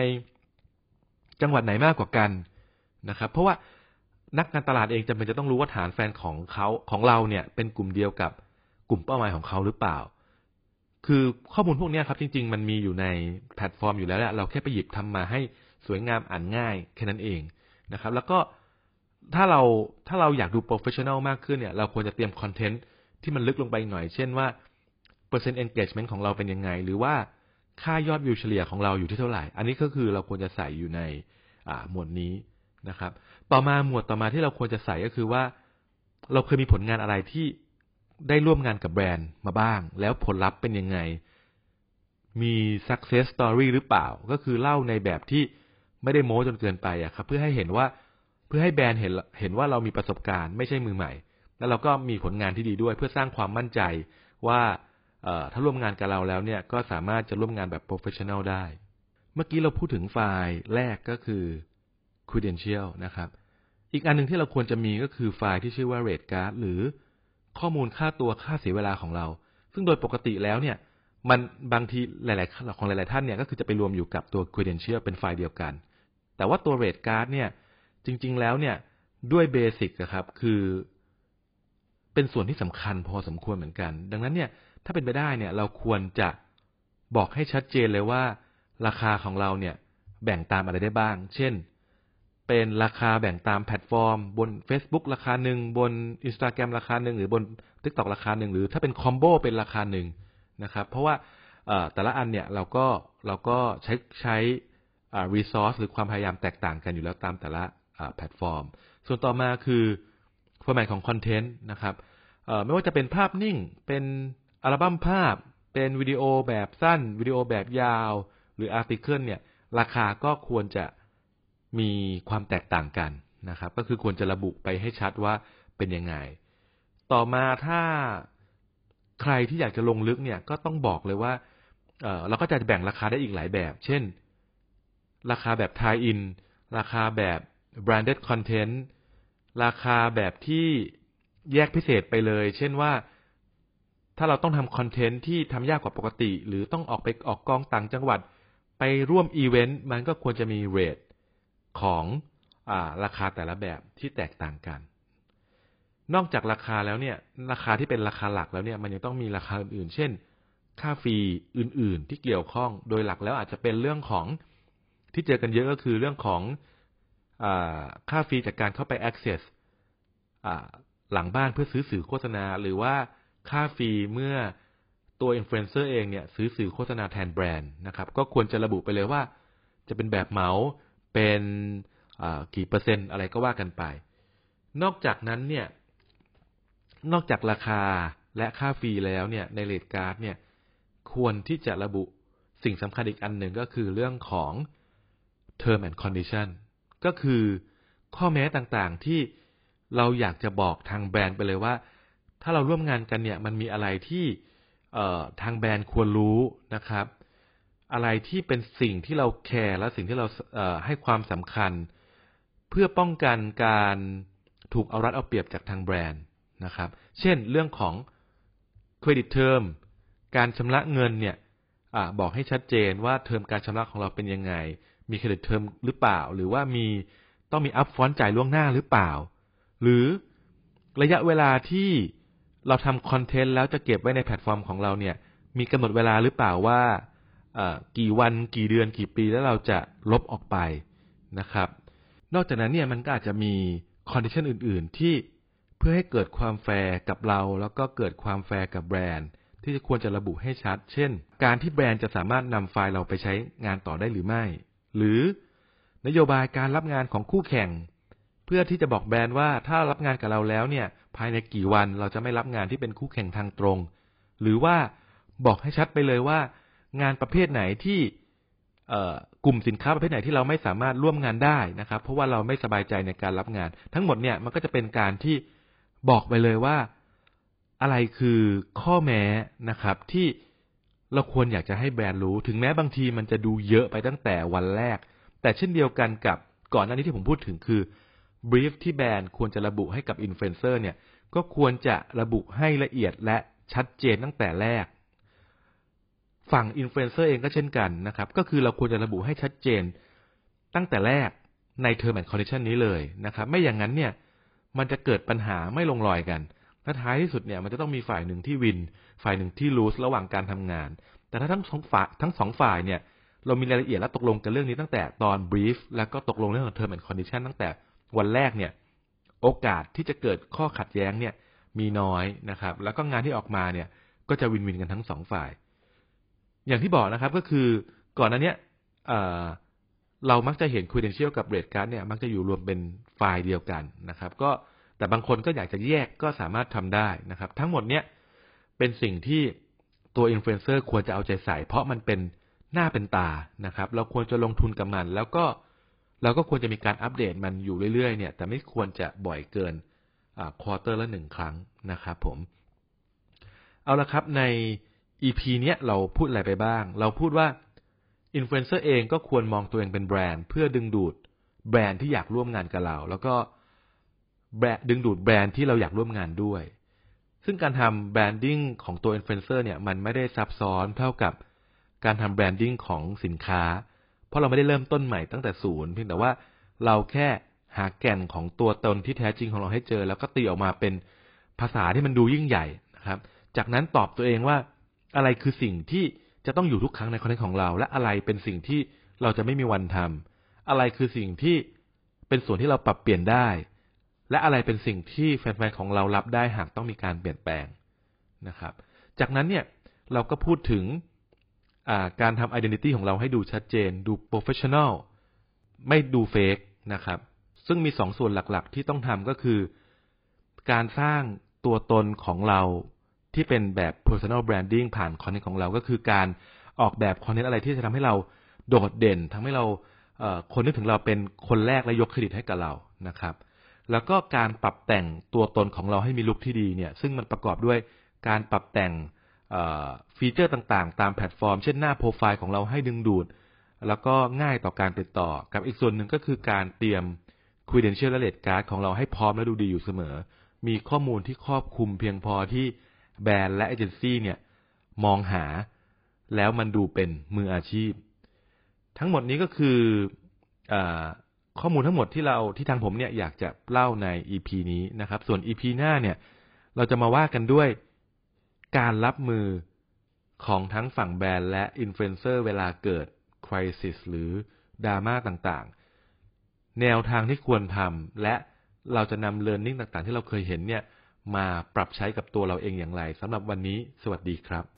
จังหวัดไหนมากกว่ากันนะครับ เพราะว่านักการตลาดเองจำเป็นจะต้องรู้ว่าฐานแฟนของเขาของเราเนี่ยเป็นกลุ่มเดียวกับ กลุ่มเป้าหมายของเขาหรือเปล่า คือข้อมูลพวกนี้ครับจริง ๆ มันมีอยู่ในแพลตฟอร์มอยู่แล้วแหละเราแค่ไปหยิบทำมาให้สวยงามอ่านง่ายแค่นั้นเองนะครับ แล้วก็ถ้าเราถ้าเราอยากดู professional มากขึ้นเนี่ย เราควรจะเตรียมคอนเทนต์ที่มันลึกลงไปหน่อย เช่นว่าเปอร์เซ็นต์ engagement ของเราเป็นยังไง หรือว่าค่ายอดวิวเฉลี่ยของเราอยู่ที่เท่าไหร่ อันนี้ก็คือเราควรจะใส่อยู่ในหมวดนี้นะครับ ต่อมาหมวดต่อมาที่เราควรจะใส่ก็คือว่า เราเคยมีผลงานอะไรที่ ได้ร่วมงานกับแบรนด์มาบ้าง แล้วผลลัพธ์เป็นยังไง มี success story หรือเปล่า ก็คือเล่าในแบบที่ไม่ได้โม้จนเกินไปอะครับ เพื่อให้เห็นว่าเพื่อให้แบรนด์เห็นเห็นว่าเรามีประสบการณ์ไม่ใช่มือใหม่ แล้วเราก็มีผลงานที่ดีด้วย เพื่อสร้างความมั่นใจว่าถ้าร่วมงานกับเราแล้วเนี่ยก็สามารถจะร่วมงานแบบโปรเฟชชั่น a ลได้ เมื่อกี้เราพูดถึงไฟล์แรกก็คือ credential นะครับ อีกอันหนึ่งที่เราควรจะมีก็คือไฟล์ที่ชื่อว่า rate card หรือ ข้อมูลค่าตัวค่าเสียเวลาของเรา ซึ่งโดยปกติแล้วเนี่ย มันบางทีหลาย ๆ ของหลาย ๆ ท่านเนี่ยก็คือจะไปรวมอยู่กับตัว credential เป็นไฟล์เดียวกัน แต่ว่าตัว rate card เนี่ยจริง ๆ แล้วเนี่ยด้วยเบสิกครับคือเป็นส่วนที่สำคัญพอสมควรเหมือนกัน ดังนั้นเนี่ยถ้าเป็นไปได้เนี่ยเราควรจะบอกให้ชัดเจนเลยว่า ราคาของเราเนี่ยแบ่งตามอะไรได้บ้าง เช่น เป็นราคาแบ่งตามแพลตฟอร์ม บน Facebook ราคาหนึ่งบน Instagram ราคาหนึ่งหรือบน TikTok ราคาหนึ่งหรือถ้าเป็น combo เป็นราคาหนึ่งนะครับ เพราะว่าแต่ละอันเนี่ยเราก็เราก็ใช้ใช้ resource หรือความพยายามแตกต่างกันอยู่แล้วตามแต่ละแพลตฟอร์ม ส่วนต่อมาคือ format ของคอนเทนต์นะครับไม่ว่าจะเป็นภาพนิ่ง เป็นอัลบั้มภาพ เป็นวิดีโอแบบสั้น วิดีโอแบบยาว หรือ article เนี่ย ราคาก็ควรจะ มีความแตกต่างกันนะครับ ก็คือควรจะระบุไปให้ชัดว่าเป็นยังไง ต่อมาถ้าใครที่อยากจะลงลึกเนี่ยก็ต้องบอกเลยว่าเราก็จะแบ่งราคาได้อีกหลายแบบ เช่น ราคาแบบ tie-in ราคาแบบ branded content ราคาแบบที่แยกพิเศษไปเลย เช่นว่าถ้าเราต้องทำคอนเทนต์ที่ทำยากกว่าปกติ หรือต้องออกไปออกกองต่างจังหวัด ไปร่วมอีเวนต์มันก็ควรจะมีเรท ของอราคาแต่ละแบบที่แตกต่างกัน นอกจากราคาแล้วเนี่ย ราคาที่เป็นราคาหลักแล้วเนี่ย มันยังต้องมีราคาอื่นๆ เช่น ค่าฟรีอื่น ๆ ที่เกี่ยวข้อง โดยหลักแล้วอาจจะเป็นเรื่องของที่เจอกันเยอะก็คือเรื่องของค่า fee จากการเข้าไป access หลังบ้านเพื่อซื้อสื่อโฆษณา หรือว่าค่า fee เมื่อตัวอินฟลูเอนเซอร์เองเนี่ยซื้อสื่อโฆษณาแทนแบรนด์นะครับ ก็ควรจะระบุไปเลยว่า จะเป็นแบบเหมา เป็นกี่เปอร์เซ็นต์อะไรก็ว่ากันไป นอกจากนั้นเนี่ย นอกจากราคาและค่า fee แล้วเนี่ยใน rate card เนี่ยควรที่จะระบุสิ่งสำคัญอีกอันหนึ่งก็คือเรื่องของ term and condition ก็คือข้อแม้ต่างๆที่เราอยากจะบอกทางแบรนด์ไปเลยว่า ถ้าเราร่วมงานกันเนี่ยมันมีอะไรที่ทางแบรนด์ควรรู้นะครับ อะไรที่เป็นสิ่งที่เราแคร์และสิ่งที่เราให้ความสำคัญ เพื่อป้องกันการถูกเอารัดเอาเปรียบจากทางแบรนด์นะครับ เช่นเรื่องของ credit term การชำระเงินเนี่ยอบอกให้ชัดเจนว่าเทอมการชำระของเราเป็นยังไง มี credit term หรือเปล่า หรือว่ามีต้องมี upfront จ่ายล่วงหน้าหรือเปล่า หรือระยะเวลาที่เราทำคอนเทนต์แล้วจะเก็บไว้ในแพลตฟอร์มของเราเนี่ย มีกำหนดเวลาหรือเปล่าว่า กี่วันกี่เดือนกี่ปีแล้วเราจะลบออกไปนะครับ นอกจากนั้นเนี่ยมันก็อาจจะมี condition อื่น ๆ ที่เพื่อให้เกิดความแฟร์กับเรา แล้วก็เกิดความแฟร์กับแบรนด์ ที่ควรจะระบุให้ชัด เช่น การที่แบรนด์จะสามารถนำไฟล์เราไปใช้งานต่อได้หรือไม่ หรือนโยบายการรับงานของคู่แข่ง เพื่อที่จะบอกแบรนด์ว่าถ้ารับงานกับเราแล้วเนี่ย ภายในกี่วันเราจะไม่รับงานที่เป็นคู่แข่งทางตรง หรือว่าบอกให้ชัดไปเลยว่า งานประเภทไหนที่กลุ่มสินค้าประเภทไหนที่เราไม่สามารถร่วมงานได้นะครับ เพราะว่าเราไม่สบายใจในการรับงาน ทั้งหมดเนี่ยมันก็จะเป็นการที่บอกไปเลยว่าอะไรคือข้อแม้นะครับ ที่เราควรอยากจะให้แบรนด์รู้ ถึงแม้บางทีมันจะดูเยอะไปตั้งแต่วันแรก แต่เช่นเดียวกันกับก่อนหน้านี้ที่ผมพูดถึงคือ brief ที่แบรนด์ควรจะระบุให้กับอินฟลูเอนเซอร์เนี่ยก็ควรจะระบุให้ละเอียดและชัดเจนตั้งแต่แรก ฝั่งอินฟลูเอนเซอร์เองก็เช่นกันนะครับ ก็คือเราควรจะระบุให้ชัดเจนตั้งแต่แรกในเทอร์แม n คอนดิชันนี้เลยนะครับ ไม่อย่างนั้นเนี่ย มันจะเกิดปัญหาไม่ลงรอยกันและท้ายที่สุดเนี่ยมันจะต้องมีฝ่ายหนึ่งที่ win ฝ่ายหนึ่งที่ lose ระหว่างการทำงาน แต่ถ้าทั้งสองฝ่ายทั้งสองฝ่ายเนี่ยเรามีรายละเอียดและตกลงกันเรื่องนี้ตั้งแต่ตอน brief แล้วก็ตกลงเรื่องของเทอร์แม n คอนดิชันตั้งแต่วันแรกเนี่ย โอกาสที่จะเกิดข้อขัดแย้งเนี่ยมีน้อยนะครับ แล้วก็งานที่ออกมาเนี่ยก็จะ win-win กันทั้งสองฝ่าย อย่างที่บอกนะครับก็คือก่อนหน้านี้เรามักจะเห็น credential กับ rate card เนี่ยมักจะอยู่รวมเป็นไฟล์เดียวกันนะครับ ก็แต่บางคนก็อยากจะแยกก็สามารถทำได้นะครับ ทั้งหมดเนี้ยเป็นสิ่งที่ตัวอินฟลูเอนเซอร์ควรจะเอาใจใส่ เพราะมันเป็นหน้าเป็นตานะครับ เราควรจะลงทุนกับมัน แล้วก็เราก็ควรจะมีการอัปเดตมันอยู่เรื่อยๆเนี่ย แต่ไม่ควรจะบ่อยเกินquarter ละหนึ่งครั้งนะครับผม เอาละครับใน EP เนี้ยเราพูดอะไรไปบ้าง เราพูดว่าอินฟลูเอนเซอร์เองก็ควรมองตัวเองเป็นแบรนด์ เพื่อดึงดูดแบรนด์ที่อยากร่วมงานกับเรา แล้วก็แบดึงดูดแบรนด์ที่เราอยากร่วมงานด้วย ซึ่งการทำ branding ของตัวอินฟลูเอนเซอร์เนี่ยมันไม่ได้ซับซ้อนเท่ากับการทำ branding ของสินค้า เพราะเราไม่ได้เริ่มต้นใหม่ตั้งแต่ศูนย์เพียงแต่ว่าเราแค่หาแก่นของตัวตนที่แท้จริงของเราให้เจอ แล้วก็ตีออกมาเป็นภาษาที่มันดูยิ่งใหญ่นะครับ จากนั้นตอบตัวเองว่า อะไรคือสิ่งที่จะต้องอยู่ทุกครั้งในคอนเทนต์ของเรา และอะไรเป็นสิ่งที่เราจะไม่มีวันทำอะไรคือสิ่งที่เป็นส่วนที่เราปรับเปลี่ยนได้ และอะไรเป็นสิ่งที่แฟนๆของเรารับได้หากต้องมีการเปลี่ยนแปลงนะครับ จากนั้นเนี่ยเราก็พูดถึงการทำ identity ของเราให้ดูชัดเจน ดู professional ไม่ดู fake นะครับ ซึ่งมีสองส่วนหลักๆ ที่ต้องทำก็คือ การสร้างตัวตนของเรา ที่เป็นแบบ personal branding ผ่านคอนเทนต์ของเราก็คือการออกแบบคอนเทนต์อะไรที่จะทำให้เราโดดเด่นทำให้เราคนนึกถึงเราเป็นคนแรกและยกเครดิตให้กับเรานะครับ แล้วก็การปรับแต่งตัวตนของเราให้มีลุคที่ดีเนี่ย ซึ่งมันประกอบด้วยการปรับแต่งฟีเจอร์ต่างๆ ตามแพลตฟอร์ม เช่นหน้าโปรไฟล์ของเราให้ดึงดูด แล้วก็ง่ายต่อการติดต่อ กับอีกส่วนหนึ่งก็คือการเตรียม credential และ rate card ของเราให้พร้อมและดูดีอยู่เสมอ มีข้อมูลที่ครอบคลุมเพียงพอที่ แบรนด์และเอเจนซี่เนี่ยมองหาแล้วมันดูเป็นมืออาชีพ ทั้งหมดนี้ก็คือข้อมูลทั้งหมดที่เราที่ทางผมเนี่ยอยากจะเล่าใน EP นี้นะครับ ส่วน EP หน้าเนี่ย เราจะมาว่ากันด้วยการรับมือของทั้งฝั่งแบรนด์และอินฟลูเอนเซอร์เวลาเกิด crisis หรือดราม่าต่างๆ แนวทางที่ควรทำและเราจะนำเรียนรู้ต่างๆ ที่เราเคยเห็นเนี่ย มาปรับใช้กับตัวเราเองอย่างไรสำหรับวันนี้ สวัสดีครับ